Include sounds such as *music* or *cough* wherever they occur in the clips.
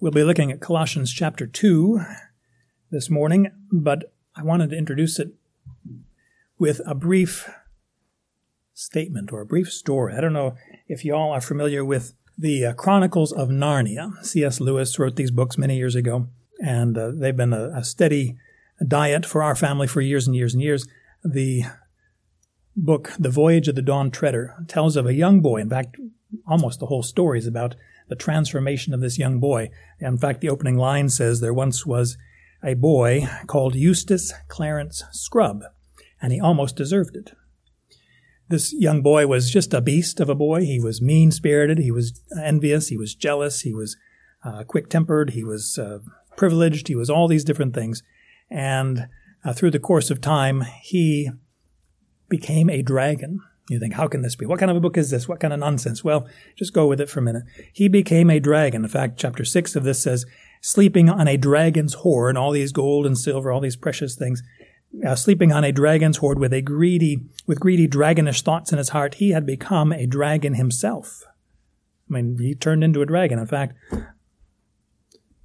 We'll be looking at Colossians chapter 2 this morning, but I wanted to introduce it with a brief statement or a brief story. I don't know if you all are familiar with the uh, Chronicles of Narnia. C.S. Lewis wrote these books many years ago, and uh, they've been a, a steady diet for our family for years and years and years. The book, The Voyage of the Dawn Treader, tells of a young boy. In fact, almost the whole story is about the transformation of this young boy. In fact, the opening line says there once was a boy called Eustace Clarence Scrubb, and he almost deserved it. This young boy was just a beast of a boy. He was mean spirited, he was envious, he was jealous, he was uh, quick tempered, he was uh, privileged, he was all these different things. And uh, through the course of time, he became a dragon. You think, how can this be? What kind of a book is this? What kind of nonsense? Well, just go with it for a minute. He became a dragon. In fact, chapter six of this says, sleeping on a dragon's horn, all these gold and silver, all these precious things, uh, sleeping on a dragon's hoard with a greedy, with greedy dragonish thoughts in his heart, he had become a dragon himself. I mean, he turned into a dragon. In fact,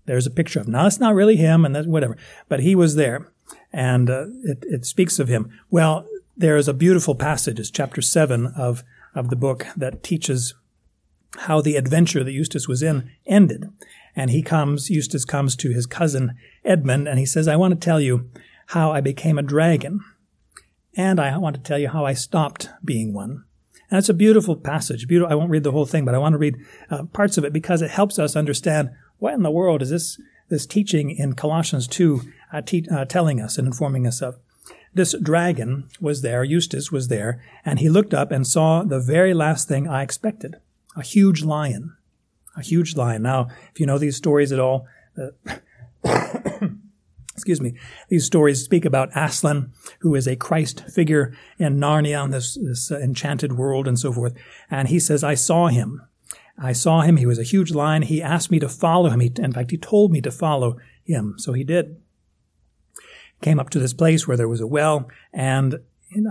there's a picture of him. Now, that's not really him, and that's whatever, but he was there, and uh, it, it speaks of him. Well, there is a beautiful passage, it's chapter 7 of, of the book, that teaches how the adventure that Eustace was in ended. And he comes, Eustace comes to his cousin Edmund, and he says, I want to tell you how I became a dragon. And I want to tell you how I stopped being one. And it's a beautiful passage. Beautiful. I won't read the whole thing, but I want to read uh, parts of it because it helps us understand what in the world is this, this teaching in Colossians 2 uh, te- uh, telling us and informing us of. This dragon was there, Eustace was there, and he looked up and saw the very last thing I expected a huge lion. A huge lion. Now, if you know these stories at all, uh, *coughs* excuse me, these stories speak about Aslan, who is a Christ figure in Narnia, this, this uh, enchanted world and so forth. And he says, I saw him. I saw him. He was a huge lion. He asked me to follow him. He, in fact, he told me to follow him. So he did came up to this place where there was a well, and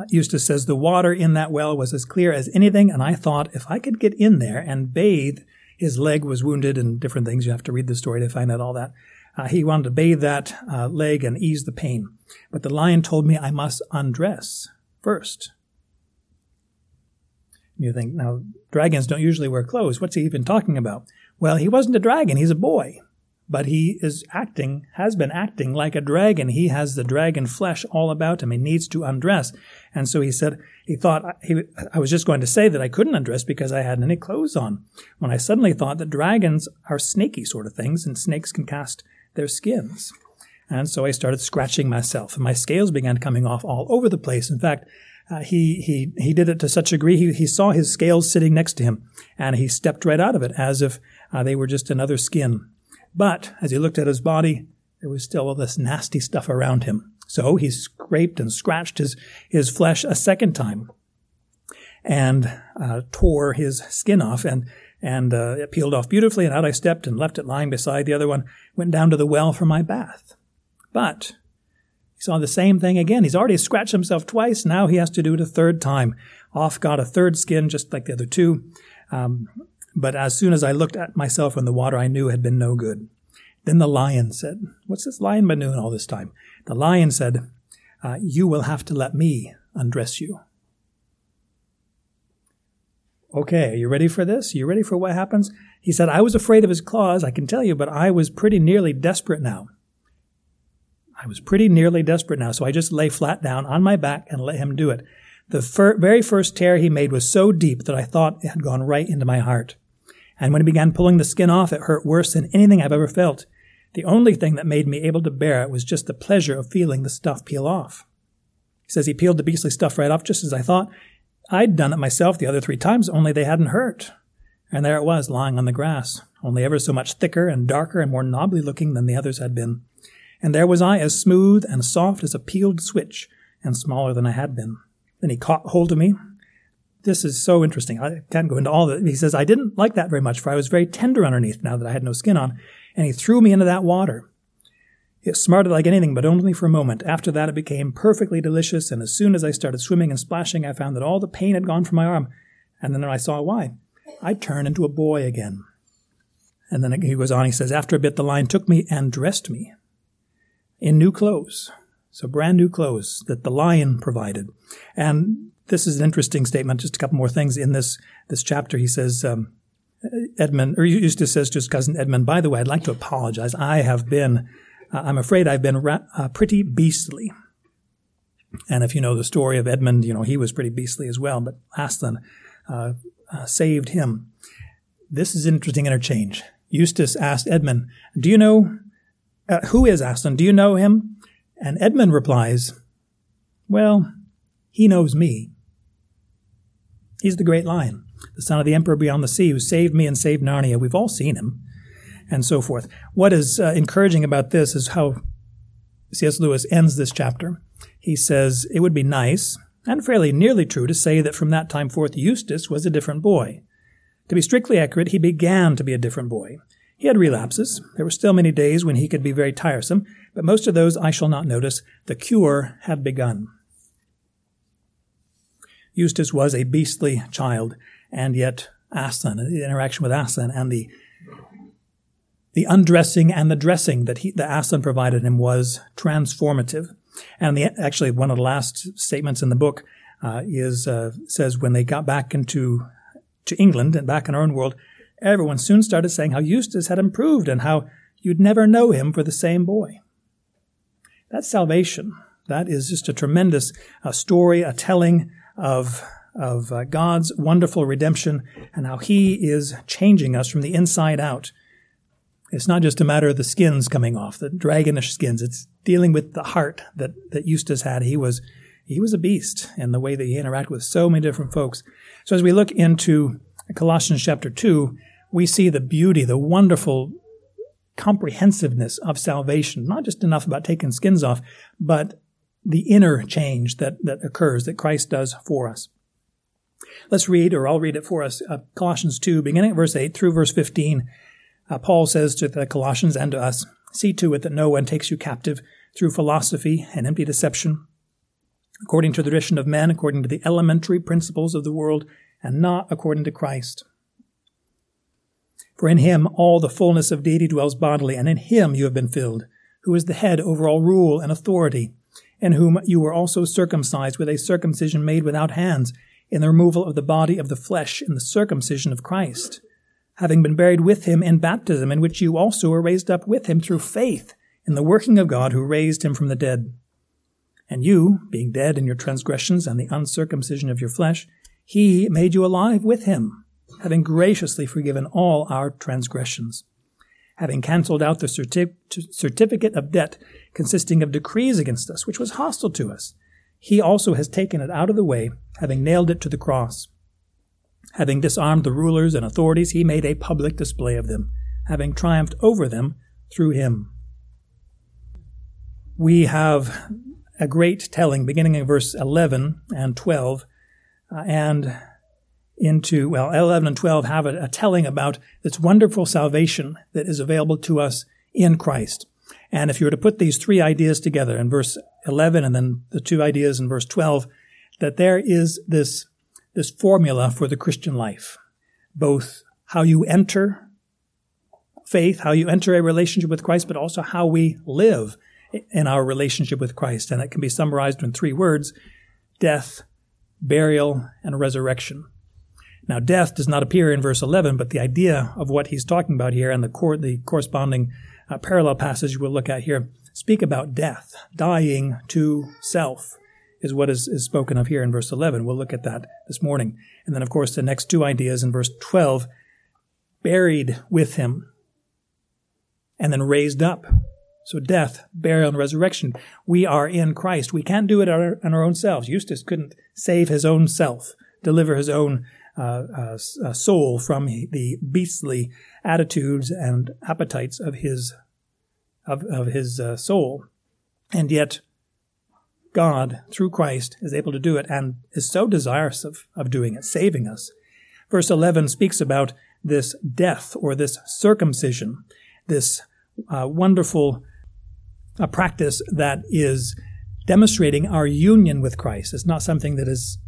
Eustace says the water in that well was as clear as anything, and I thought if I could get in there and bathe, his leg was wounded and different things. You have to read the story to find out all that. Uh, he wanted to bathe that uh, leg and ease the pain. But the lion told me I must undress first. You think, now, dragons don't usually wear clothes. What's he even talking about? Well, he wasn't a dragon, he's a boy but he is acting, has been acting like a dragon. He has the dragon flesh all about him. He needs to undress. And so he said, he thought, he, I was just going to say that I couldn't undress because I hadn't any clothes on. When I suddenly thought that dragons are snaky sort of things and snakes can cast their skins. And so I started scratching myself and my scales began coming off all over the place. In fact, uh, he, he, he did it to such a degree, he, he saw his scales sitting next to him and he stepped right out of it as if uh, they were just another skin but as he looked at his body, there was still all this nasty stuff around him. So he scraped and scratched his, his flesh a second time and uh, tore his skin off and and uh, it peeled off beautifully and out I stepped and left it lying beside the other one, went down to the well for my bath. But he saw the same thing again. He's already scratched himself twice. Now he has to do it a third time. Off got a third skin just like the other two. Um, but as soon as I looked at myself in the water, I knew had been no good. Then the lion said, What's this lion been doing all this time? The lion said, uh, You will have to let me undress you. Okay, are you ready for this? Are you ready for what happens? He said, I was afraid of his claws, I can tell you, but I was pretty nearly desperate now. I was pretty nearly desperate now, so I just lay flat down on my back and let him do it. The fir- very first tear he made was so deep that I thought it had gone right into my heart. And when he began pulling the skin off, it hurt worse than anything I've ever felt. The only thing that made me able to bear it was just the pleasure of feeling the stuff peel off. He says he peeled the beastly stuff right off just as I thought. I'd done it myself the other three times, only they hadn't hurt. And there it was, lying on the grass, only ever so much thicker and darker and more knobbly looking than the others had been. And there was I, as smooth and soft as a peeled switch, and smaller than I had been. Then he caught hold of me, this is so interesting. I can't go into all it. He says, I didn't like that very much, for I was very tender underneath now that I had no skin on. And he threw me into that water. It smarted like anything, but only for a moment. After that, it became perfectly delicious, and as soon as I started swimming and splashing, I found that all the pain had gone from my arm. And then I saw why. I turned into a boy again. And then he goes on, he says, After a bit, the lion took me and dressed me in new clothes. So brand new clothes that the lion provided. And this is an interesting statement. Just a couple more things in this, this chapter. He says, um, Edmund, or Eustace says to his cousin Edmund, by the way, I'd like to apologize. I have been, uh, I'm afraid I've been ra- uh, pretty beastly. And if you know the story of Edmund, you know, he was pretty beastly as well, but Aslan uh, uh, saved him. This is an interesting interchange. Eustace asked Edmund, Do you know uh, who is Aslan? Do you know him? And Edmund replies, Well, he knows me. He's the great lion, the son of the emperor beyond the sea, who saved me and saved Narnia. We've all seen him, and so forth. What is uh, encouraging about this is how C.S. Lewis ends this chapter. He says, It would be nice, and fairly nearly true, to say that from that time forth Eustace was a different boy. To be strictly accurate, he began to be a different boy. He had relapses. There were still many days when he could be very tiresome, but most of those I shall not notice. The cure had begun. Eustace was a beastly child, and yet Aslan, the interaction with Aslan, and the the undressing and the dressing that he, the Aslan provided him was transformative. And the, actually, one of the last statements in the book uh, is uh, says when they got back into to England and back in our own world, everyone soon started saying how Eustace had improved and how you'd never know him for the same boy. That's salvation. That is just a tremendous uh, story, a telling of, of uh, God's wonderful redemption and how He is changing us from the inside out. It's not just a matter of the skins coming off, the dragonish skins. It's dealing with the heart that, that Eustace had. He was, he was a beast in the way that he interacted with so many different folks. So as we look into Colossians chapter 2, we see the beauty, the wonderful comprehensiveness of salvation, not just enough about taking skins off, but the inner change that, that occurs that Christ does for us. Let's read, or I'll read it for us, uh, Colossians 2, beginning at verse 8 through verse 15. Uh, Paul says to the Colossians and to us, See to it that no one takes you captive through philosophy and empty deception, according to the tradition of men, according to the elementary principles of the world, and not according to Christ. For in him all the fullness of deity dwells bodily, and in him you have been filled, who is the head over all rule and authority in whom you were also circumcised with a circumcision made without hands, in the removal of the body of the flesh in the circumcision of Christ, having been buried with him in baptism, in which you also were raised up with him through faith in the working of God who raised him from the dead. And you, being dead in your transgressions and the uncircumcision of your flesh, he made you alive with him, having graciously forgiven all our transgressions having cancelled out the certi- certificate of debt consisting of decrees against us, which was hostile to us. He also has taken it out of the way, having nailed it to the cross. Having disarmed the rulers and authorities, he made a public display of them, having triumphed over them through him. We have a great telling beginning in verse 11 and 12, uh, and into, well, 11 and 12 have a, a telling about this wonderful salvation that is available to us in Christ. And if you were to put these three ideas together in verse 11 and then the two ideas in verse 12, that there is this, this formula for the Christian life. Both how you enter faith, how you enter a relationship with Christ, but also how we live in our relationship with Christ. And it can be summarized in three words, death, burial, and resurrection. Now, death does not appear in verse 11, but the idea of what he's talking about here and the, cor- the corresponding parallel passage we'll look at here speak about death, dying to self is what is, is spoken of here in verse 11. We'll look at that this morning. And then, of course, the next two ideas in verse 12, buried with him and then raised up. So death, burial, and resurrection. We are in Christ. We can't do it on our, on our own selves. Eustace couldn't save his own self, deliver his own uh, uh, uh, soul from the beastly attitudes and appetites of his of, of his uh, soul, and yet God, through Christ, is able to do it and is so desirous of, of doing it, saving us. Verse 11 speaks about this death or this circumcision, this uh, wonderful uh, practice that is demonstrating our union with Christ. It's not something that is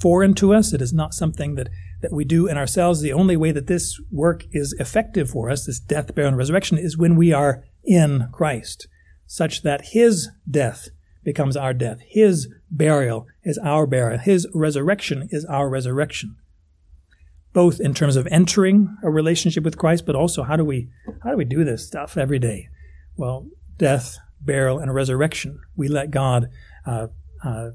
foreign to us. It is not something that that we do in ourselves. The only way that this work is effective for us, this death, burial, and resurrection, is when we are in Christ, such that his death becomes our death. His burial is our burial. His resurrection is our resurrection. Both in terms of entering a relationship with Christ, but also how do we how do we do this stuff every day? Well, death, burial, and resurrection. We let God uh, uh,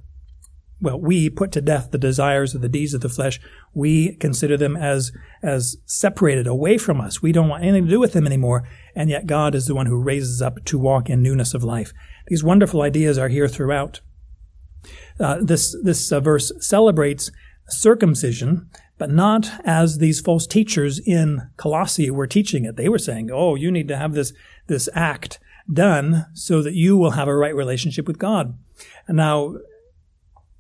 well, we put to death the desires of the deeds of the flesh. We consider them as, as separated away from us. We don't want anything to do with them anymore. And yet God is the one who raises up to walk in newness of life. These wonderful ideas are here throughout. Uh, this, this uh, verse celebrates circumcision, but not as these false teachers in Colossae were teaching it. They were saying, oh, you need to have this, this act done so that you will have a right relationship with God. And now,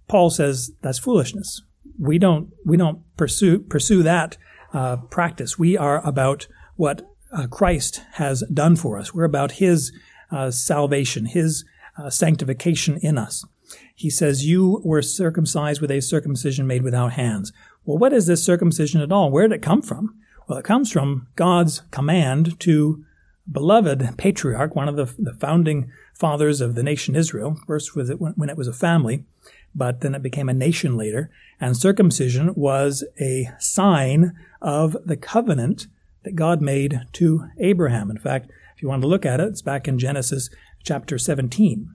Paul says that's foolishness. We don't we don't pursue pursue that uh, practice. We are about what uh, Christ has done for us. We're about His uh, salvation, His uh, sanctification in us. He says, "You were circumcised with a circumcision made without hands." Well, what is this circumcision at all? Where did it come from? Well, it comes from God's command to beloved patriarch, one of the, the founding fathers of the nation Israel. First was it when it was a family, but then it became a nation later. And circumcision was a sign of the covenant that God made to Abraham. In fact, if you want to look at it, it's back in Genesis chapter 17,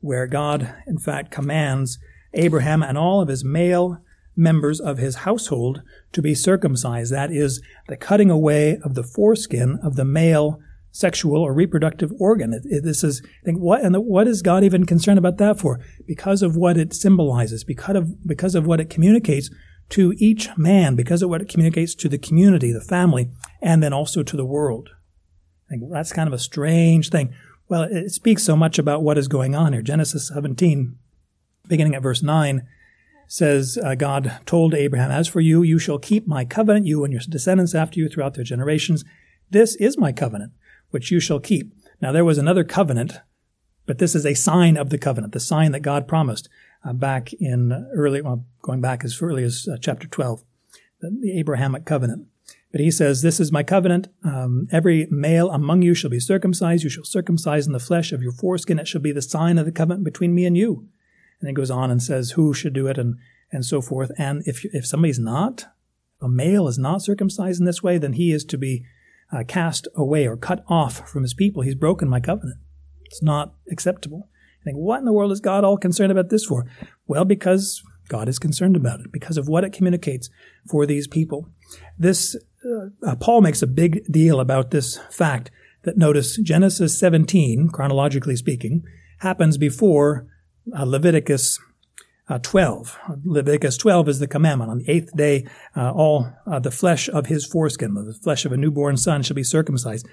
where God, in fact, commands Abraham and all of his male members of his household to be circumcised. That is the cutting away of the foreskin of the male sexual or reproductive organ. It, it, this is, I think, what, and the, what is God even concerned about that for? Because of what it symbolizes, because of, because of what it communicates to each man, because of what it communicates to the community, the family, and then also to the world. I think that's kind of a strange thing. Well, it speaks so much about what is going on here. Genesis 17, beginning at verse 9, says, uh, God told Abraham, As for you, you shall keep my covenant, you and your descendants after you throughout their generations. This is my covenant which you shall keep. Now there was another covenant, but this is a sign of the covenant, the sign that God promised uh, back in early, well, going back as early as uh, chapter 12, the, the, Abrahamic covenant. But he says, This is my covenant. Um, every male among you shall be circumcised. You shall circumcise in the flesh of your foreskin. It shall be the sign of the covenant between me and you. And he goes on and says who should do it and, and so forth. And if, if somebody's not, a male is not circumcised in this way, then he is to be uh, cast away or cut off from his people. He's broken my covenant. It's not acceptable. You think, what in the world is God all concerned about this for? Well, because God is concerned about it, because of what it communicates for these people. This, uh, uh, Paul makes a big deal about this fact that notice Genesis 17, chronologically speaking, happens before uh, Leviticus uh, 12. Leviticus 12 is the commandment. On the eighth day, uh, all uh, the flesh of his foreskin, the flesh of a newborn son, shall be circumcised.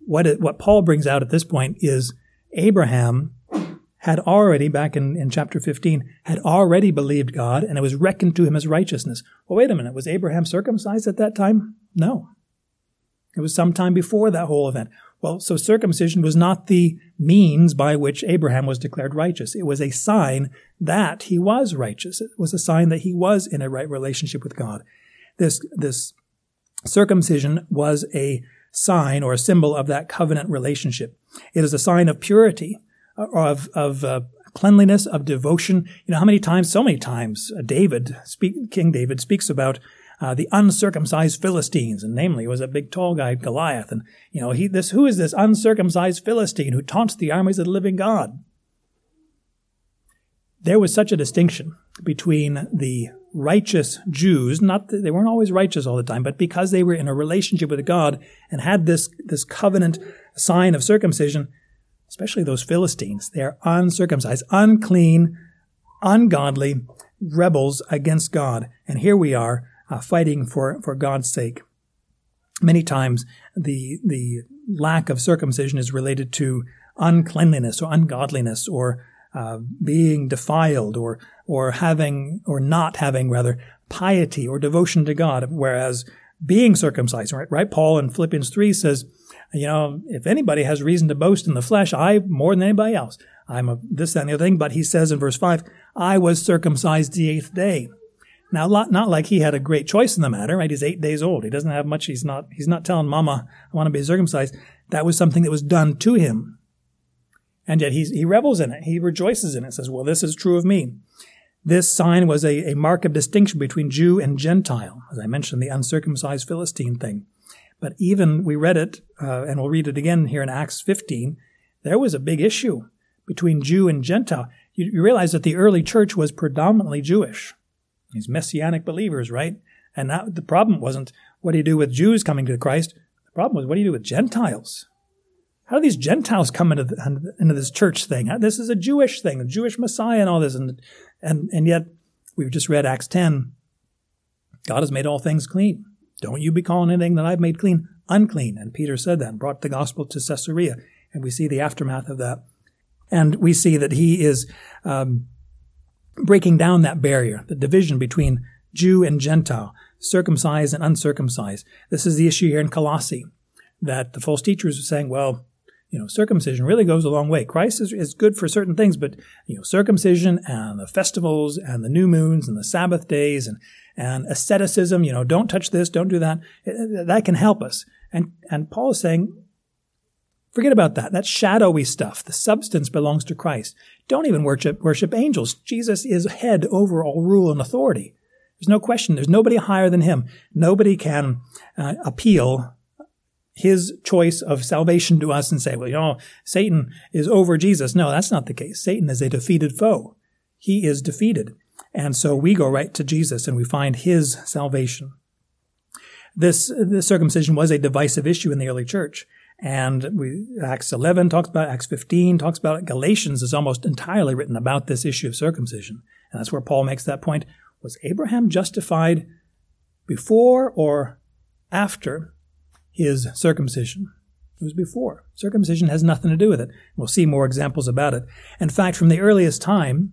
What, it, what Paul brings out at this point is Abraham had already, back in, in chapter 15, had already believed God, and it was reckoned to him as righteousness. Well, wait a minute. Was Abraham circumcised at that time? No. It was some time before that whole event. Well, so circumcision was not the means by which Abraham was declared righteous. It was a sign that he was righteous. It was a sign that he was in a right relationship with God. This, this circumcision was a sign or a symbol of that covenant relationship. It is a sign of purity, of, of uh, cleanliness, of devotion. You know, how many times, so many times, uh, David, speak, King David speaks about uh, the uncircumcised Philistines, and namely was a big tall guy, Goliath. And, you know, he, this, who is this uncircumcised Philistine who taunts the armies of the living God? There was such a distinction between the righteous Jews, not that they weren't always righteous all the time, but because they were in a relationship with God and had this, this covenant sign of circumcision, especially those Philistines, they are uncircumcised, unclean, ungodly, rebels against God. And here we are, uh, fighting for, for God's sake. Many times the, the lack of circumcision is related to uncleanliness or ungodliness or uh, being defiled or, or having, or not having rather, piety or devotion to God, whereas being circumcised, right? Right? Paul in Philippians 3 says, you know, if anybody has reason to boast in the flesh, I more than anybody else. I'm a this, that, and the other thing. But he says in verse 5, I was circumcised the eighth day. Now, not like he had a great choice in the matter, right? He's eight days old. He doesn't have much. He's not, he's not telling mama, I want to be circumcised. That was something that was done to him. And yet he revels in it. He rejoices in it, says, well, this is true of me. This sign was a, a mark of distinction between Jew and Gentile. As I mentioned, the uncircumcised Philistine thing. But even we read it, uh, and we'll read it again here in Acts 15. There was a big issue between Jew and Gentile. You, you realize that the early church was predominantly Jewish. These messianic believers, right? And that, the problem wasn't what do you do with Jews coming to Christ? The problem was what do you do with Gentiles? How do these Gentiles come into, the, into this church thing? This is a Jewish thing, a Jewish Messiah and all this. And, and, and yet, we've just read Acts 10. God has made all things clean. Don't you be calling anything that I've made clean unclean. And Peter said that and brought the gospel to Caesarea. And we see the aftermath of that. And we see that he is um, breaking down that barrier, the division between Jew and Gentile, circumcised and uncircumcised. This is the issue here in Colossae, that the false teachers are saying, well, you know, circumcision really goes a long way. Christ is, is good for certain things, but, you know, circumcision and the festivals and the new moons and the Sabbath days and, and asceticism, you know, don't touch this, don't do that, eh, eh, that can help us. And, and Paul is saying, Forget about that. That shadowy stuff. The substance belongs to Christ. Don't even worship, worship angels. Jesus is head over all rule and authority. There's no question. There's nobody higher than him. Nobody can uh, appeal his choice of salvation to us and say, well, you know, Satan is over Jesus. No, that's not the case. Satan is a defeated foe. He is defeated. And so we go right to Jesus and we find his salvation. This, this circumcision was a divisive issue in the early church. And we, Acts 11 talks about it, Acts 15 talks about it. Galatians is almost entirely written about this issue of circumcision. And that's where Paul makes that point. Was Abraham justified before or after his circumcision? It was before. Circumcision has nothing to do with it. We'll see more examples about it. In fact, from the earliest time,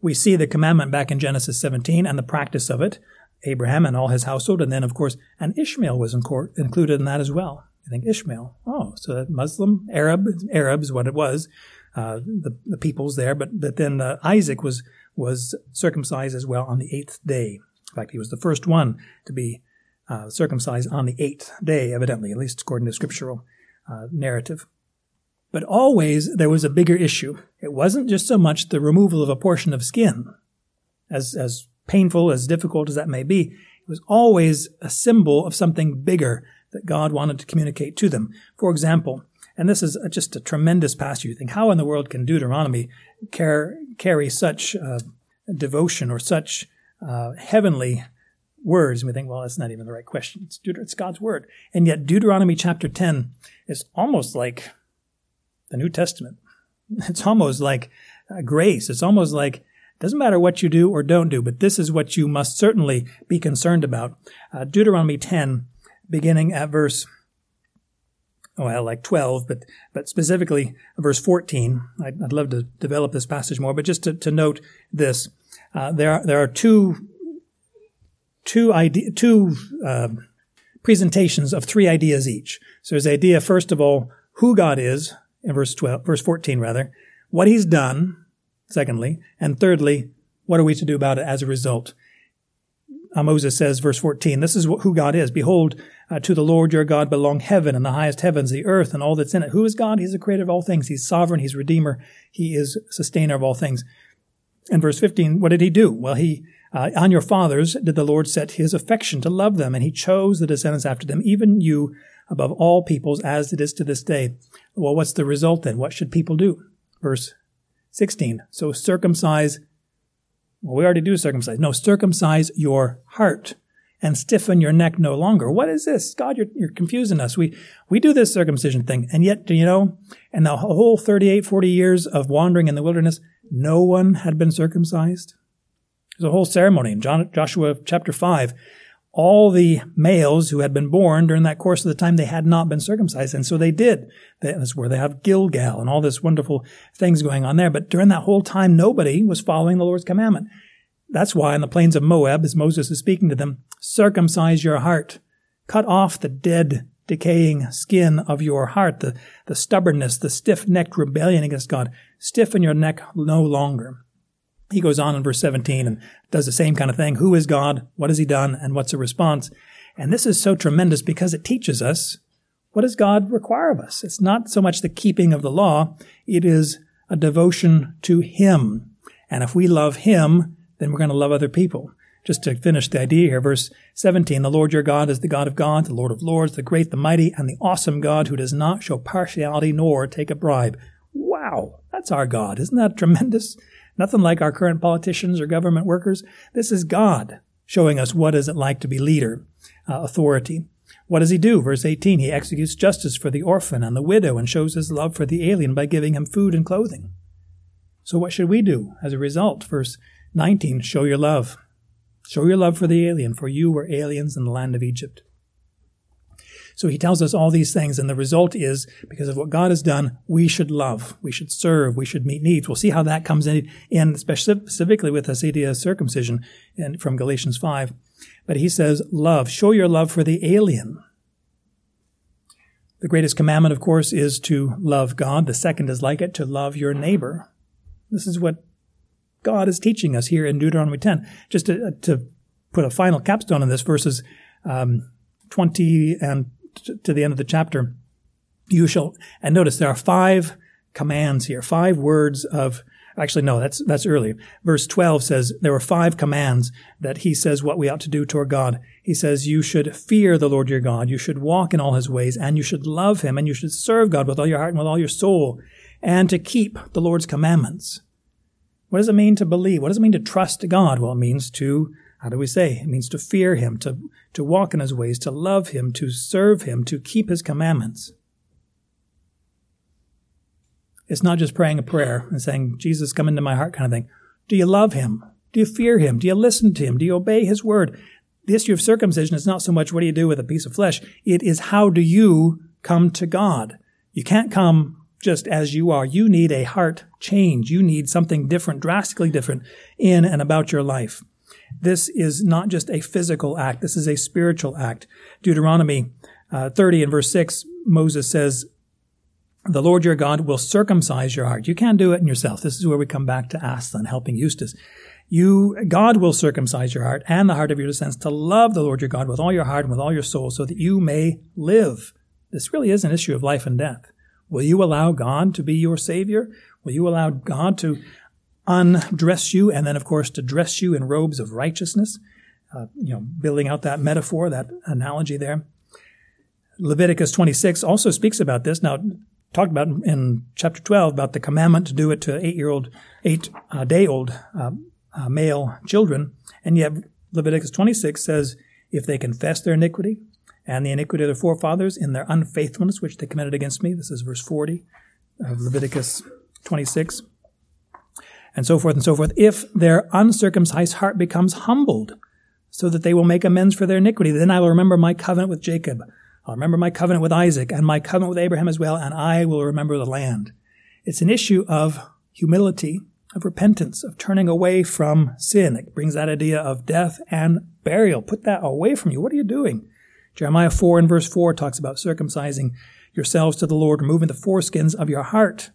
we see the commandment back in Genesis 17 and the practice of it. Abraham and all his household, and then, of course, and Ishmael was included in that as well. I think Ishmael. Oh, so that Muslim, Arab, Arab is what it was, uh, the, the peoples there. But, but then uh, Isaac was, was circumcised as well on the eighth day. In fact, he was the first one to be uh, circumcised on the eighth day, evidently, at least according to scriptural uh, narrative. But always there was a bigger issue. It wasn't just so much the removal of a portion of skin, as, as painful, as difficult as that may be. It was always a symbol of something bigger that God wanted to communicate to them. For example, and this is just a tremendous passage. You think, how in the world can Deuteronomy car- carry such uh, devotion or such uh, heavenly words? And we think, well, that's not even the right question. It's, Deut- it's God's word. And yet, Deuteronomy chapter 10 is almost like the New Testament. *laughs* It's almost like uh, grace. It's almost like it doesn't matter what you do or don't do, but this is what you must certainly be concerned about. Uh, Deuteronomy 10 beginning at verse well, like 12, but, but specifically verse 14. I'd, I'd love to develop this passage more, but just to, to note this, uh, there are, there are two, two idea, two, uh, presentations of three ideas each. So there's the idea, first of all, who God is in verse 12, verse 14 rather, what he's done, secondly, and thirdly, what are we to do about it as a result? Uh, Moses says, verse 14, this is who God is. Behold, uh, to the Lord your God belong heaven and the highest heavens, the earth and all that's in it. Who is God? He's the creator of all things. He's sovereign. He's redeemer. He is sustainer of all things. In verse 15, what did he do? Well, he, uh, on your fathers did the Lord set his affection to love them, and he chose the descendants after them, even you above all peoples, as it is to this day. Well, what's the result then? What should people do? Verse 16. So circumcise. Well, we already do circumcise. No, circumcise your heart and stiffen your neck no longer. What is this? God, you're, you're confusing us. We, we do this circumcision thing. And yet, do you know, in the whole 38, 40 years of wandering in the wilderness, no one had been circumcised. There's a whole ceremony in John, Joshua chapter 5. All the males who had been born during that course of the time, they had not been circumcised. And so they did. That's where they have Gilgal and all this wonderful things going on there. But during that whole time, nobody was following the Lord's commandment. That's why in the plains of Moab, as Moses is speaking to them, circumcise your heart. Cut off the dead, decaying skin of your heart, the, the stubbornness, the stiff-necked rebellion against God. Stiffen your neck no longer. He goes on in verse 17 and does the same kind of thing. Who is God? What has he done? And what's the response? And this is so tremendous because it teaches us what does God require of us? It's not so much the keeping of the law. It is a devotion to him. And if we love him, then we're going to love other people. Just to finish the idea here, verse 17, the Lord your God is the God of gods, the Lord of lords, the great, the mighty, and the awesome God who does not show partiality nor take a bribe. Wow, that's our God. Isn't that tremendous? Nothing like our current politicians or government workers. This is God showing us what is it like to be leader, uh, authority. What does he do? Verse 18, he executes justice for the orphan and the widow and shows his love for the alien by giving him food and clothing. So what should we do as a result? Verse 19, show your love. Show your love for the alien, for you were aliens in the land of Egypt. So he tells us all these things, and the result is because of what God has done, we should love, we should serve, we should meet needs. We'll see how that comes in, in specifically with this idea of circumcision in, from Galatians 5. But he says, love, show your love for the alien. The greatest commandment, of course, is to love God. The second is like it, to love your neighbor. This is what God is teaching us here in Deuteronomy 10. Just to, to put a final capstone on this, verses um, 20 and to the end of the chapter, you shall, and notice there are five commands here, five words of, actually, no, that's, that's early. Verse 12 says there were five commands that he says what we ought to do toward God. He says, you should fear the Lord your God. You should walk in all his ways and you should love him and you should serve God with all your heart and with all your soul and to keep the Lord's commandments. What does it mean to believe? What does it mean to trust God? Well, it means to how do we say? It means to fear him, to, to walk in his ways, to love him, to serve him, to keep his commandments. It's not just praying a prayer and saying, Jesus, come into my heart kind of thing. Do you love him? Do you fear him? Do you listen to him? Do you obey his word? The issue of circumcision is not so much what do you do with a piece of flesh. It is how do you come to God? You can't come just as you are. You need a heart change. You need something different, drastically different in and about your life. This is not just a physical act. This is a spiritual act. Deuteronomy uh, 30 and verse 6, Moses says, the Lord your God will circumcise your heart. You can't do it in yourself. This is where we come back to Aslan helping Eustace. You, God will circumcise your heart and the heart of your descendants to love the Lord your God with all your heart and with all your soul so that you may live. This really is an issue of life and death. Will you allow God to be your Savior? Will you allow God to undress you, and then, of course, to dress you in robes of righteousness. Uh, you know, building out that metaphor, that analogy there. Leviticus 26 also speaks about this. Now, talked about in chapter 12 about the commandment to do it to eight-year-old, eight-day-old uh, uh, male children, and yet Leviticus 26 says, if they confess their iniquity and the iniquity of their forefathers in their unfaithfulness which they committed against me, this is verse 40 of Leviticus 26, and so forth and so forth, if their uncircumcised heart becomes humbled, so that they will make amends for their iniquity, then I will remember my covenant with Jacob. I'll remember my covenant with Isaac and my covenant with Abraham as well, and I will remember the land. It's an issue of humility, of repentance, of turning away from sin. It brings that idea of death and burial. Put that away from you. What are you doing? Jeremiah 4 and verse 4 talks about circumcising yourselves to the Lord, removing the foreskins of your heart.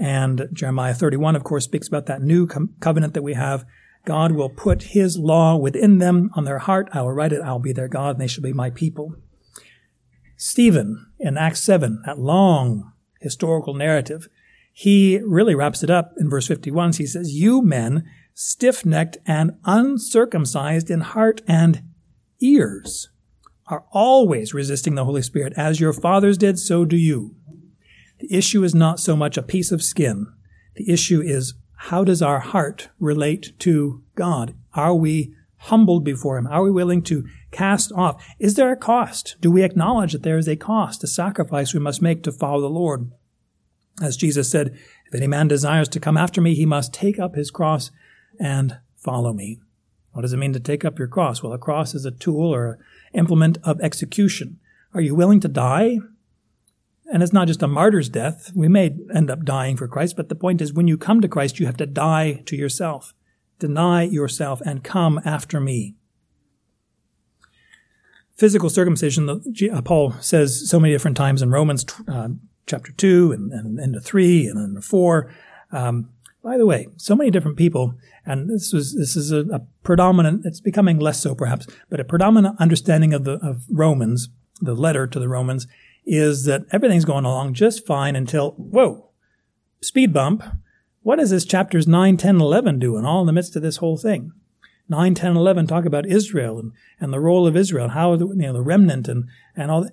And Jeremiah 31, of course, speaks about that new com- covenant that we have. God will put his law within them on their heart. I will write it. I'll be their God and they shall be my people. Stephen in Acts 7, that long historical narrative, he really wraps it up in verse 51. He says, You men, stiff necked and uncircumcised in heart and ears, are always resisting the Holy Spirit. As your fathers did, so do you. The issue is not so much a piece of skin. The issue is how does our heart relate to God? Are we humbled before Him? Are we willing to cast off? Is there a cost? Do we acknowledge that there is a cost, a sacrifice we must make to follow the Lord? As Jesus said, if any man desires to come after me, he must take up his cross and follow me. What does it mean to take up your cross? Well, a cross is a tool or an implement of execution. Are you willing to die and it's not just a martyr's death. We may end up dying for Christ, but the point is when you come to Christ, you have to die to yourself. Deny yourself and come after me. Physical circumcision, uh, Paul says so many different times in Romans uh, chapter 2 and, and into 3 and into 4. Um, By the way, so many different people, and this was this is a, a predominant. It's becoming less so, perhaps, but a predominant understanding of the of Romans, the letter to the Romans, is that everything's going along just fine until whoa, speed bump. What is this chapters 9, 10, 11 doing all in the midst of this whole thing? 9, 10, 11 talk about Israel and, and the role of Israel, how the, you know, the remnant and, and all that.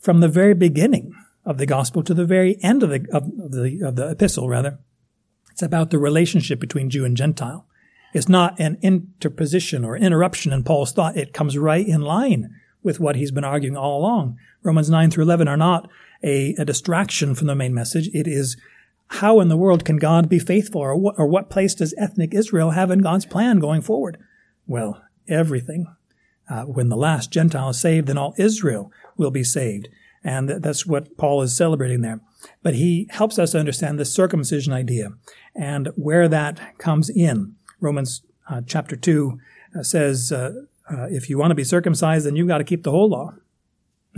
From the very beginning of the gospel to the very end of the, of the, of the epistle, rather, it's about the relationship between Jew and Gentile. It's not an interposition or interruption in Paul's thought. It comes right in line with what he's been arguing all along. Romans 9 through 11 are not a, a distraction from the main message. It is how in the world can God be faithful or what, or what place does ethnic Israel have in God's plan going forward? Well, everything. Uh, when the last Gentile is saved, then all Israel will be saved. And that's what Paul is celebrating there. But he helps us understand the circumcision idea and where that comes in. Romans uh, chapter 2 uh, says, uh, if you want to be circumcised, then you've got to keep the whole law.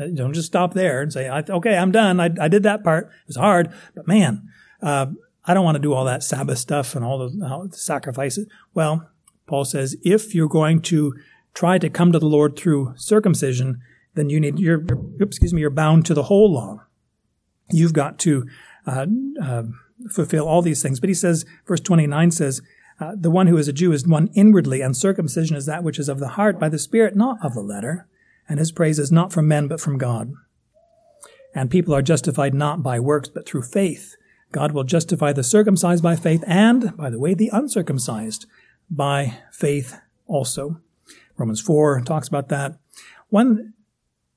Uh, don't just stop there and say, okay, I'm done. I, I did that part. It was hard, but man, uh, I don't want to do all that Sabbath stuff and all the, sacrifices. Well, Paul says if you're going to try to come to the Lord through circumcision, then you need you're, you're excuse me you're bound to the whole law. You've got to uh, uh, fulfill all these things. But he says, verse twenty nine says, uh, the one who is a Jew is one inwardly, and circumcision is that which is of the heart by the Spirit, not of the letter. And his praise is not from men, but from God. And people are justified not by works, but through faith. God will justify the circumcised by faith and, by the way, the uncircumcised by faith also. Romans 4 talks about that. One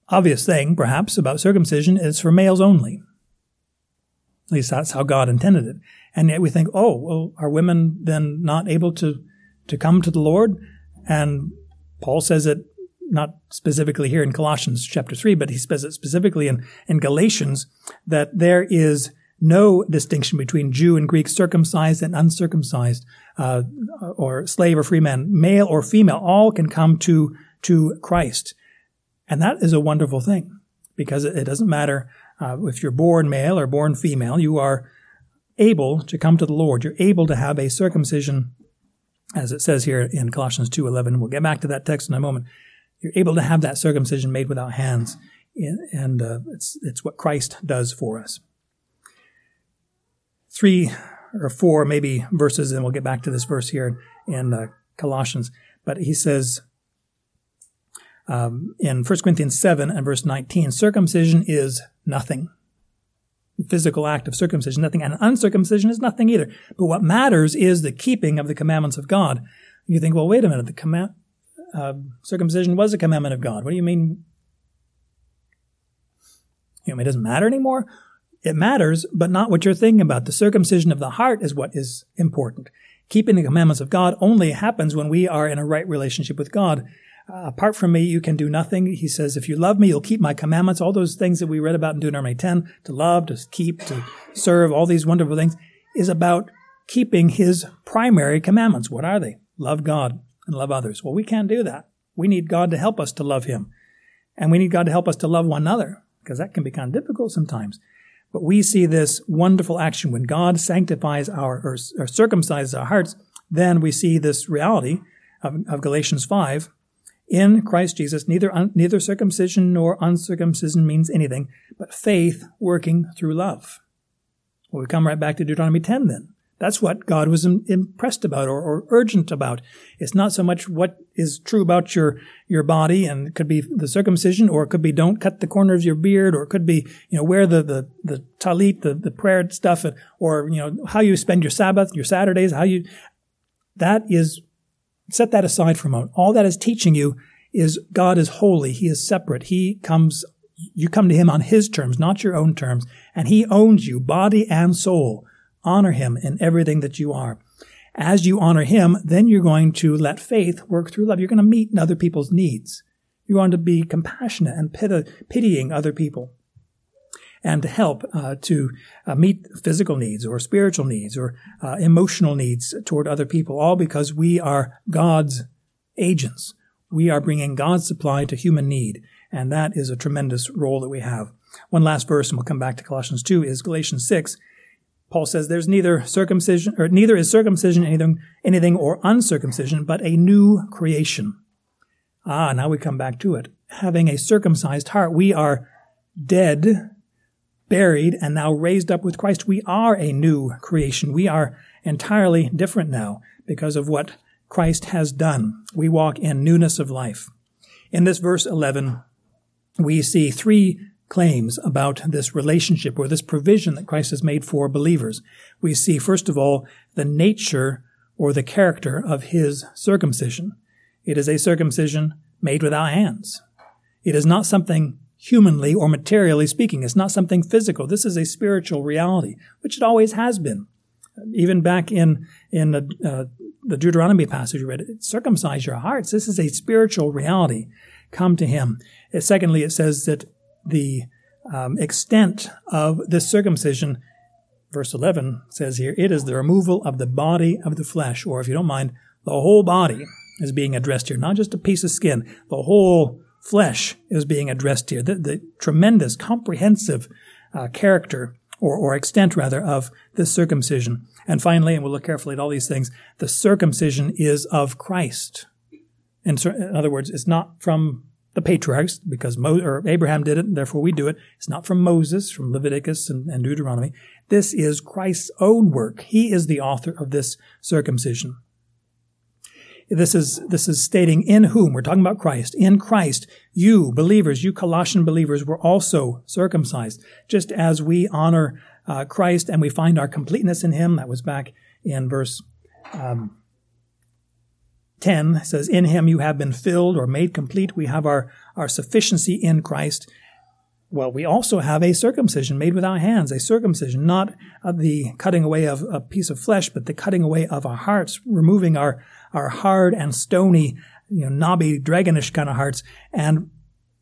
obvious thing, perhaps, about circumcision is for males only. At least that's how God intended it. And yet we think, oh, well, are women then not able to, to come to the Lord? And Paul says it not specifically here in Colossians chapter 3, but he says it specifically in, in Galatians that there is no distinction between Jew and Greek, circumcised and uncircumcised, uh, or slave or free man, male or female, all can come to, to Christ. And that is a wonderful thing because it, it doesn't matter uh, if you're born male or born female, you are able to come to the Lord. You're able to have a circumcision, as it says here in Colossians 2.11. We'll get back to that text in a moment. You're able to have that circumcision made without hands. And uh, it's, it's what Christ does for us three or four maybe verses, and we'll get back to this verse here in uh, Colossians. But he says um, in 1 Corinthians 7 and verse 19, circumcision is nothing. physical act of circumcision, nothing, and uncircumcision is nothing either. But what matters is the keeping of the commandments of God. You think, well, wait a minute, the command, uh, circumcision was a commandment of God. What do you mean? You know, it doesn't matter anymore? It matters, but not what you're thinking about. The circumcision of the heart is what is important. Keeping the commandments of God only happens when we are in a right relationship with God. Uh, apart from me, you can do nothing. He says, if you love me, you'll keep my commandments. All those things that we read about in Deuteronomy 10, to love, to keep, to serve, all these wonderful things, is about keeping his primary commandments. What are they? Love God and love others. Well, we can't do that. We need God to help us to love him. And we need God to help us to love one another, because that can be kind of difficult sometimes. But we see this wonderful action when God sanctifies our or, or circumcises our hearts. Then we see this reality of, of Galatians five. In Christ Jesus, neither un, neither circumcision nor uncircumcision means anything, but faith working through love. Well, we come right back to Deuteronomy 10 then. That's what God was impressed about or, or, urgent about. It's not so much what is true about your, your body and it could be the circumcision or it could be don't cut the corner of your beard or it could be, you know, wear the, the, the talit, the, the prayer stuff or, you know, how you spend your Sabbath, your Saturdays, how you, that is, set that aside for a moment. All that is teaching you is God is holy. He is separate. He comes, you come to Him on His terms, not your own terms. And He owns you, body and soul. Honor him in everything that you are. As you honor him, then you're going to let faith work through love. You're going to meet other people's needs. You're going to be compassionate and pitying other people and to help uh, to uh, meet physical needs or spiritual needs or uh, emotional needs toward other people, all because we are God's agents. We are bringing God's supply to human need, and that is a tremendous role that we have. One last verse, and we'll come back to Colossians 2, is Galatians 6 Paul says there's neither circumcision or neither is circumcision anything, anything or uncircumcision, but a new creation. Ah, now we come back to it. Having a circumcised heart, we are dead, buried, and now raised up with Christ. We are a new creation. We are entirely different now because of what Christ has done. We walk in newness of life. In this verse 11, we see three claims about this relationship or this provision that Christ has made for believers. We see, first of all, the nature or the character of his circumcision. It is a circumcision made without hands. It is not something humanly or materially speaking. It's not something physical. This is a spiritual reality, which it always has been. Even back in, in the, uh, the Deuteronomy passage we read, circumcise your hearts. This is a spiritual reality. Come to him. Secondly, it says that the um, extent of this circumcision, verse 11 says here, it is the removal of the body of the flesh, or if you don't mind, the whole body is being addressed here, not just a piece of skin. The whole flesh is being addressed here. The, the tremendous, comprehensive uh, character, or, or extent rather, of this circumcision. And finally, and we'll look carefully at all these things, the circumcision is of Christ. In, in other words, it's not from the patriarchs, because Mo- or Abraham did it, and therefore we do it. It's not from Moses, from Leviticus and, and Deuteronomy. This is Christ's own work. He is the author of this circumcision. This is, this is stating in whom, we're talking about Christ, in Christ, you believers, you Colossian believers were also circumcised, just as we honor uh, Christ and we find our completeness in Him. That was back in verse um, 10 says, In him you have been filled or made complete. We have our, our sufficiency in Christ. Well, we also have a circumcision made without hands, a circumcision, not the cutting away of a piece of flesh, but the cutting away of our hearts, removing our, our hard and stony, you know, knobby, dragonish kind of hearts, and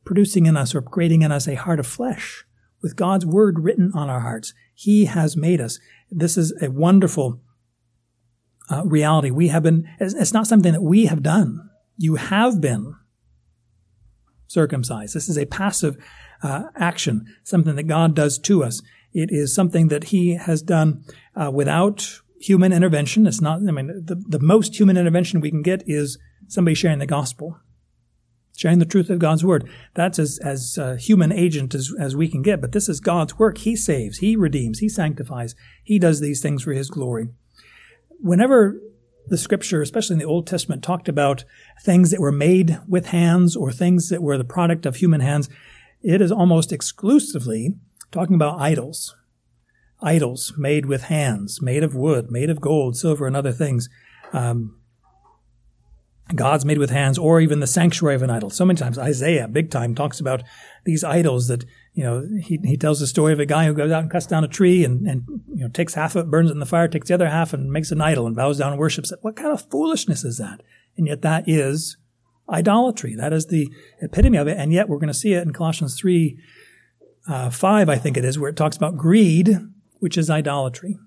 producing in us or creating in us a heart of flesh with God's word written on our hearts. He has made us. This is a wonderful uh, reality. We have been, it's not something that we have done. You have been circumcised. This is a passive uh, action, something that God does to us. It is something that He has done uh, without human intervention. It's not, I mean, the, the most human intervention we can get is somebody sharing the gospel, sharing the truth of God's word. That's as, as uh, human agent as, as we can get. But this is God's work. He saves, He redeems, He sanctifies, He does these things for His glory whenever the scripture, especially in the Old Testament, talked about things that were made with hands or things that were the product of human hands, it is almost exclusively talking about idols. Idols made with hands, made of wood, made of gold, silver, and other things. Um, gods made with hands, or even the sanctuary of an idol. So many times Isaiah, big time, talks about these idols that you know, he, he tells the story of a guy who goes out and cuts down a tree and, and, you know, takes half of it, burns it in the fire, takes the other half and makes an idol and bows down and worships it. What kind of foolishness is that? And yet that is idolatry. That is the epitome of it. And yet we're going to see it in Colossians 3, uh, 5, I think it is, where it talks about greed, which is idolatry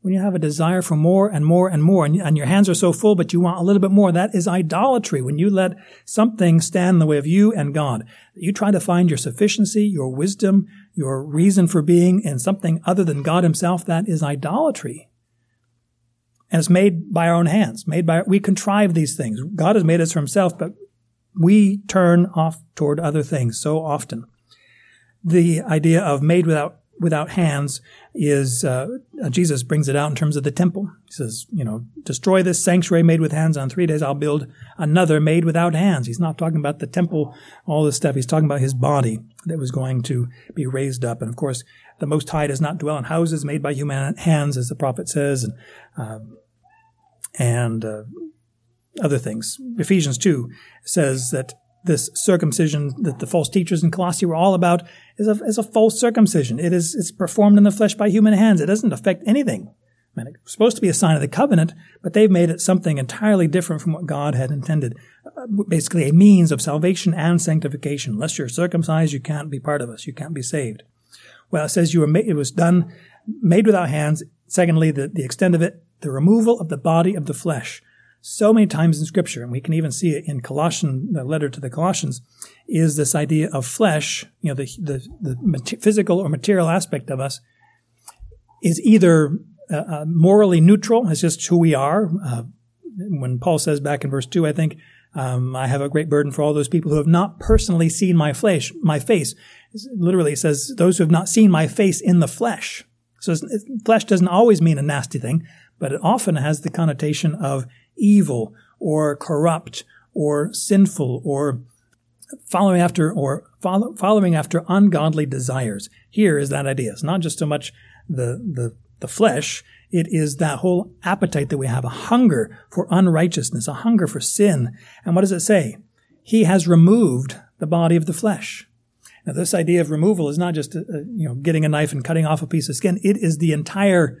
when you have a desire for more and more and more, and, and, your hands are so full, but you want a little bit more, that is idolatry. When you let something stand in the way of you and God, you try to find your sufficiency, your wisdom, your reason for being in something other than God Himself, that is idolatry. And it's made by our own hands, made by, we contrive these things. God has made us for Himself, but we turn off toward other things so often. The idea of made without without hands is uh, Jesus brings it out in terms of the temple. He says, you know, destroy this sanctuary made with hands. On three days, I'll build another made without hands. He's not talking about the temple, all this stuff. He's talking about his body that was going to be raised up. And of course, the Most High does not dwell in houses made by human hands, as the prophet says, and uh, and uh, other things. Ephesians two says that this circumcision that the false teachers in Colossae were all about is a, is a false circumcision. It is it's performed in the flesh by human hands. It doesn't affect anything. I mean, it's supposed to be a sign of the covenant, but they've made it something entirely different from what God had intended. Uh, basically, a means of salvation and sanctification. Unless you're circumcised, you can't be part of us. You can't be saved. Well, it says you were made, it was done, made without hands. Secondly, the, the extent of it, the removal of the body of the flesh so many times in Scripture, and we can even see it in Colossian, the letter to the Colossians, is this idea of flesh, you know, the, the, the physical or material aspect of us is either uh, uh, morally neutral, it's just who we are. Uh, when Paul says back in verse 2, I think, um, I have a great burden for all those people who have not personally seen my flesh, my face. literally says, those who have not seen my face in the flesh. So flesh doesn't always mean a nasty thing, but it often has the connotation of evil or corrupt or sinful or following after or follow, following after ungodly desires. Here is that idea. It's not just so much the, the, the flesh. It is that whole appetite that we have, a hunger for unrighteousness, a hunger for sin. And what does it say? He has removed the body of the flesh. Now, this idea of removal is not just, uh, you know, getting a knife and cutting off a piece of skin. It is the entire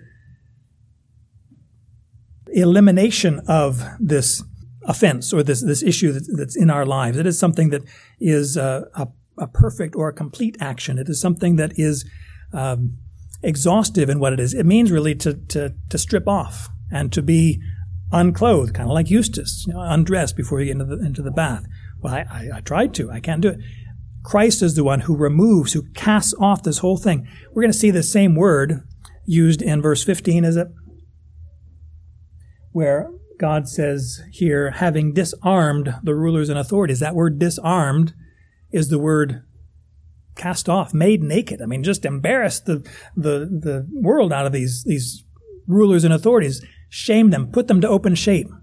elimination of this offense or this, this issue that's, that's in our lives. It is something that is a, a, a, perfect or a complete action. It is something that is um, exhaustive in what it is. It means really to, to, to strip off and to be unclothed, kind of like Eustace, you know, undressed before you get into the, into the bath. Well, I, I, I tried to. I can't do it. Christ is the one who removes, who casts off this whole thing. We're going to see the same word used in verse 15, is it? Where God says here, having disarmed the rulers and authorities. That word disarmed is the word cast off, made naked. I mean, just embarrassed the, the, the world out of these, these rulers and authorities, shame them, put them to open shame.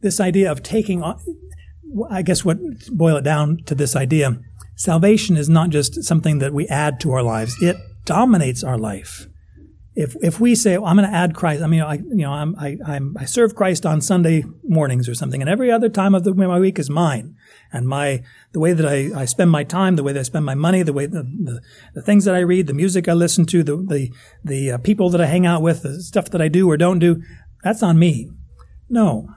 This idea of taking on, I guess what boil it down to this idea, salvation is not just something that we add to our lives. It dominates our life if if we say well, I'm going to add Christ, I mean, I you know I'm, I I'm, I serve Christ on Sunday mornings or something, and every other time of the my week is mine, and my the way that I, I spend my time, the way that I spend my money, the way the, the, the things that I read, the music I listen to, the the the uh, people that I hang out with, the stuff that I do or don't do, that's on me. No,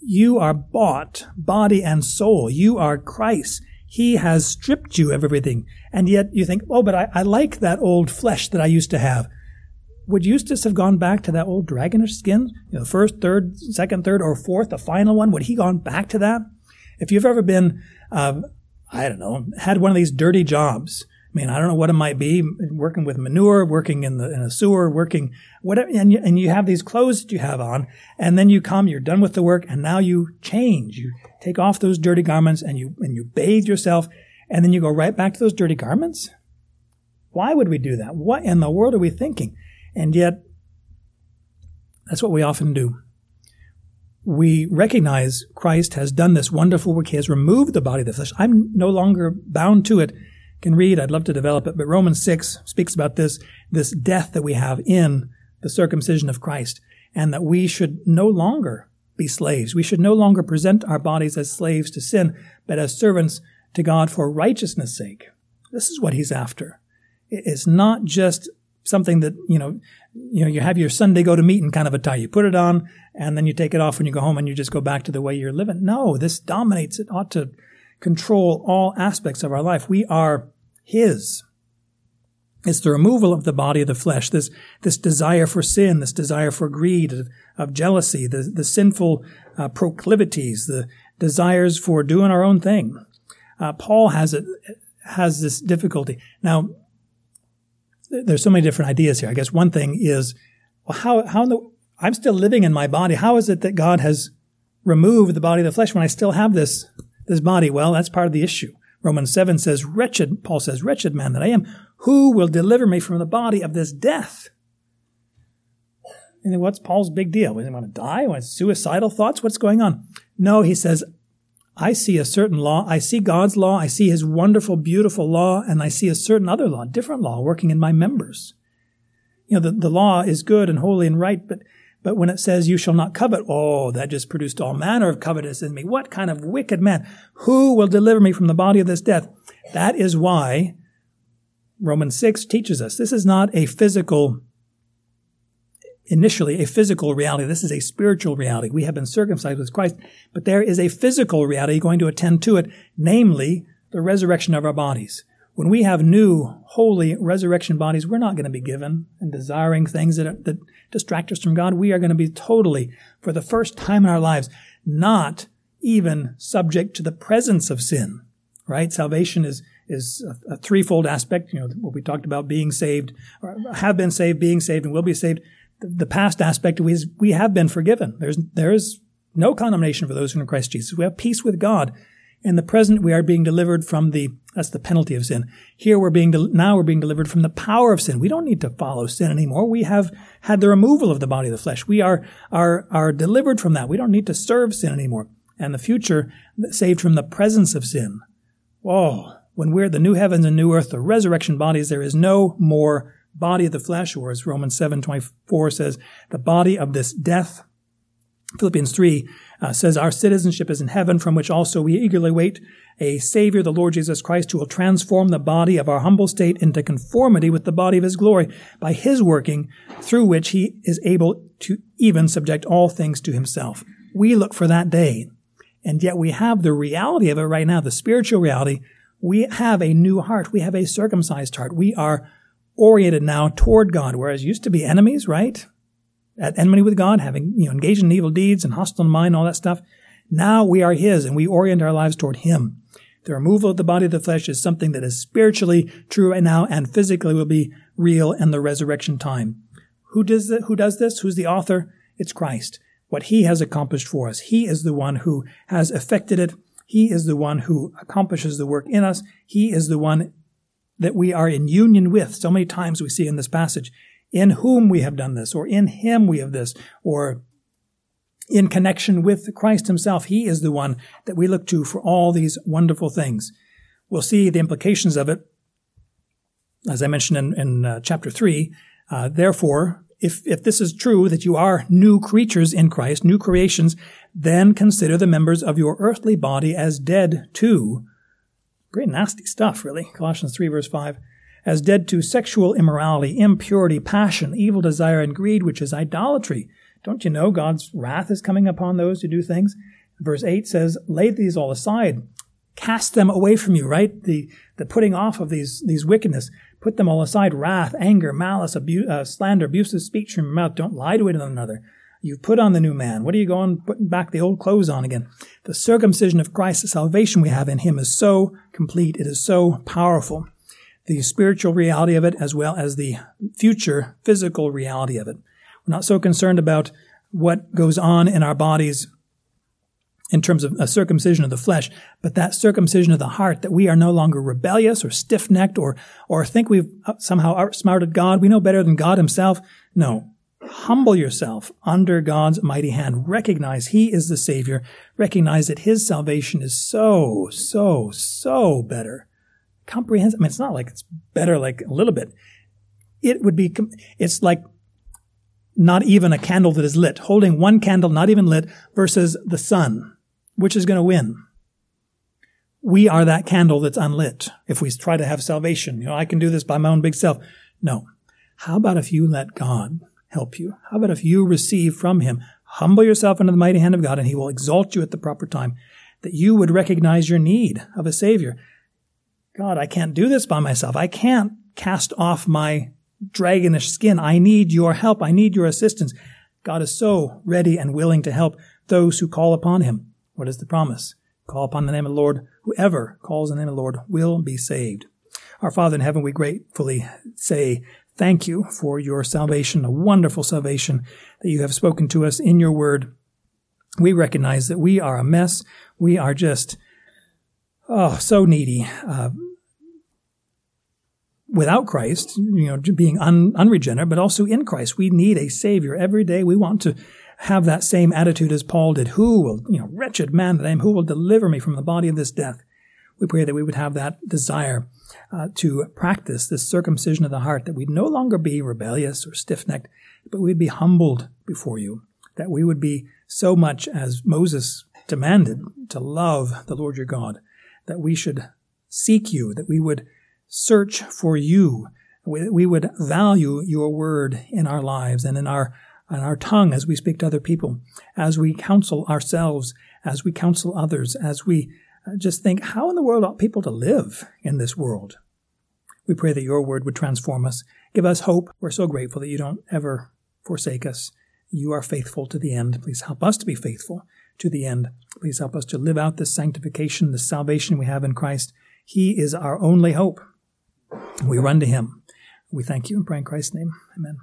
you are bought, body and soul. You are Christ. He has stripped you of everything, and yet you think, oh, but I, I like that old flesh that I used to have would Eustace have gone back to that old dragonish skin? You know, first, third, second, third, or fourth, the final one? Would he gone back to that? If you've ever been, uh, I don't know, had one of these dirty jobs, mean, I don't know what it might be, working with manure, working in the in a sewer, working whatever, and you, and you have these clothes that you have on, and then you come, you're done with the work, and now you change. You take off those dirty garments and you and you bathe yourself, and then you go right back to those dirty garments. Why would we do that? What in the world are we thinking? And yet, that's what we often do. We recognize Christ has done this wonderful work. He has removed the body of the flesh. I'm no longer bound to it. Can read, I'd love to develop it, but Romans 6 speaks about this, this death that we have in the circumcision of Christ, and that we should no longer be slaves. We should no longer present our bodies as slaves to sin, but as servants to God for righteousness' sake. This is what he's after. It's not just something that, you know, you know, you have your Sunday go to meeting kind of a tie. You put it on and then you take it off when you go home and you just go back to the way you're living. No, this dominates. It ought to control all aspects of our life. We are His. It's the removal of the body of the flesh, this, this desire for sin, this desire for greed, of, jealousy, the, the sinful uh, proclivities, the desires for doing our own thing. Uh, Paul has it, has this difficulty. Now, there's so many different ideas here. I guess one thing is, well, how, how in the, I'm still living in my body. How is it that God has removed the body of the flesh when I still have this, this body? Well, that's part of the issue. Romans 7 says, wretched, Paul says, wretched man that I am, who will deliver me from the body of this death? And what's Paul's big deal? He want to die? Want suicidal thoughts? What's going on? No, he says, I see a certain law. I see God's law. I see his wonderful, beautiful law, and I see a certain other law, different law working in my members. You know, the, the law is good and holy and right, but, but when it says you shall not covet, oh, that just produced all manner of covetousness in me. What kind of wicked man? Who will deliver me from the body of this death? That is why Romans 6 teaches us this is not a physical initially a physical reality. This is a spiritual reality. We have been circumcised with Christ, but there is a physical reality going to attend to it, namely the resurrection of our bodies. When we have new, holy resurrection bodies, we're not going to be given and desiring things that, that distract us from God. We are going to be totally, for the first time in our lives, not even subject to the presence of sin, right? Salvation is, is a, a, threefold aspect. You know, what we talked about being saved, or have been saved, being saved, and will be saved. The, the past aspect is we have been forgiven. There's there is no condemnation for those who are in Christ Jesus. We have peace with God. In the present, we are being delivered from the that's the penalty of sin. Here we're being now we're being delivered from the power of sin. We don't need to follow sin anymore. We have had the removal of the body of the flesh. We are are are delivered from that. We don't need to serve sin anymore. And the future saved from the presence of sin. Whoa! When we're the new heavens and new earth, the resurrection bodies, there is no more body of the flesh, or as Romans seven twenty four says, the body of this death. Philippians three uh, says, Our citizenship is in heaven, from which also we eagerly wait a Savior, the Lord Jesus Christ, who will transform the body of our humble state into conformity with the body of His glory by His working, through which He is able to even subject all things to Himself. We look for that day. And yet we have the reality of it right now, the spiritual reality. We have a new heart. We have a circumcised heart. We are oriented now toward God, whereas used to be enemies, right? At enmity with God, having you know engaged in evil deeds and hostile mind, all that stuff. Now we are His, and we orient our lives toward Him. The removal of the body of the flesh is something that is spiritually true right now, and physically will be real in the resurrection time. Who does that? Who does this? Who's the author? It's Christ. What He has accomplished for us. He is the one who has effected it. He is the one who accomplishes the work in us. He is the one that we are in union with. So many times we see in this passage in whom we have done this, or in him we have this, or in connection with Christ himself. He is the one that we look to for all these wonderful things. We'll see the implications of it, as I mentioned in, in uh, chapter 3. Uh, therefore, if, if this is true that you are new creatures in Christ, new creations, then consider the members of your earthly body as dead too. Pretty nasty stuff, really. Colossians 3 verse 5 as dead to sexual immorality, impurity, passion, evil desire, and greed, which is idolatry. Don't you know God's wrath is coming upon those who do things? Verse 8 says, Lay these all aside. Cast them away from you, right? The, the putting off of these, these wickedness. Put them all aside. Wrath, anger, malice, abu- uh, slander, abusive speech from your mouth. Don't lie to one another. You've put on the new man. What are you going putting back the old clothes on again? The circumcision of Christ, the salvation we have in him is so complete. It is so powerful the spiritual reality of it as well as the future physical reality of it. We're not so concerned about what goes on in our bodies in terms of a circumcision of the flesh, but that circumcision of the heart, that we are no longer rebellious or stiff-necked or, or think we've somehow outsmarted God. We know better than God himself. No. Humble yourself under God's mighty hand. Recognize He is the Savior. Recognize that His salvation is so, so, so better comprehensive. I mean, it's not like it's better, like a little bit. It would be, it's like not even a candle that is lit, holding one candle, not even lit, versus the sun. Which is going to win? We are that candle that's unlit. If we try to have salvation, you know, I can do this by my own big self. No. How about if you let God help you? How about if you receive from Him? Humble yourself under the mighty hand of God and He will exalt you at the proper time. That you would recognize your need of a Savior. God, I can't do this by myself. I can't cast off my dragonish skin. I need your help. I need your assistance. God is so ready and willing to help those who call upon him. What is the promise? Call upon the name of the Lord. Whoever calls on the name of the Lord will be saved. Our Father in heaven, we gratefully say thank you for your salvation, a wonderful salvation that you have spoken to us in your word. We recognize that we are a mess. We are just oh, so needy. Uh, without Christ, you know, being un, unregenerate, but also in Christ, we need a Savior every day. We want to have that same attitude as Paul did. Who will, you know, wretched man that I am, who will deliver me from the body of this death? We pray that we would have that desire uh, to practice this circumcision of the heart, that we'd no longer be rebellious or stiff necked, but we'd be humbled before you, that we would be so much as Moses demanded to love the Lord your God that we should seek you, that we would search for you, we would value your word in our lives and in our in our tongue as we speak to other people, as we counsel ourselves, as we counsel others, as we uh, just think, how in the world ought people to live in this world? We pray that your word would transform us, give us hope. We're so grateful that you don't ever forsake us. You are faithful to the end. Please help us to be faithful to the end. Please help us to live out this sanctification, the salvation we have in Christ. He is our only hope. We run to him. We thank you and pray in Christ's name. Amen.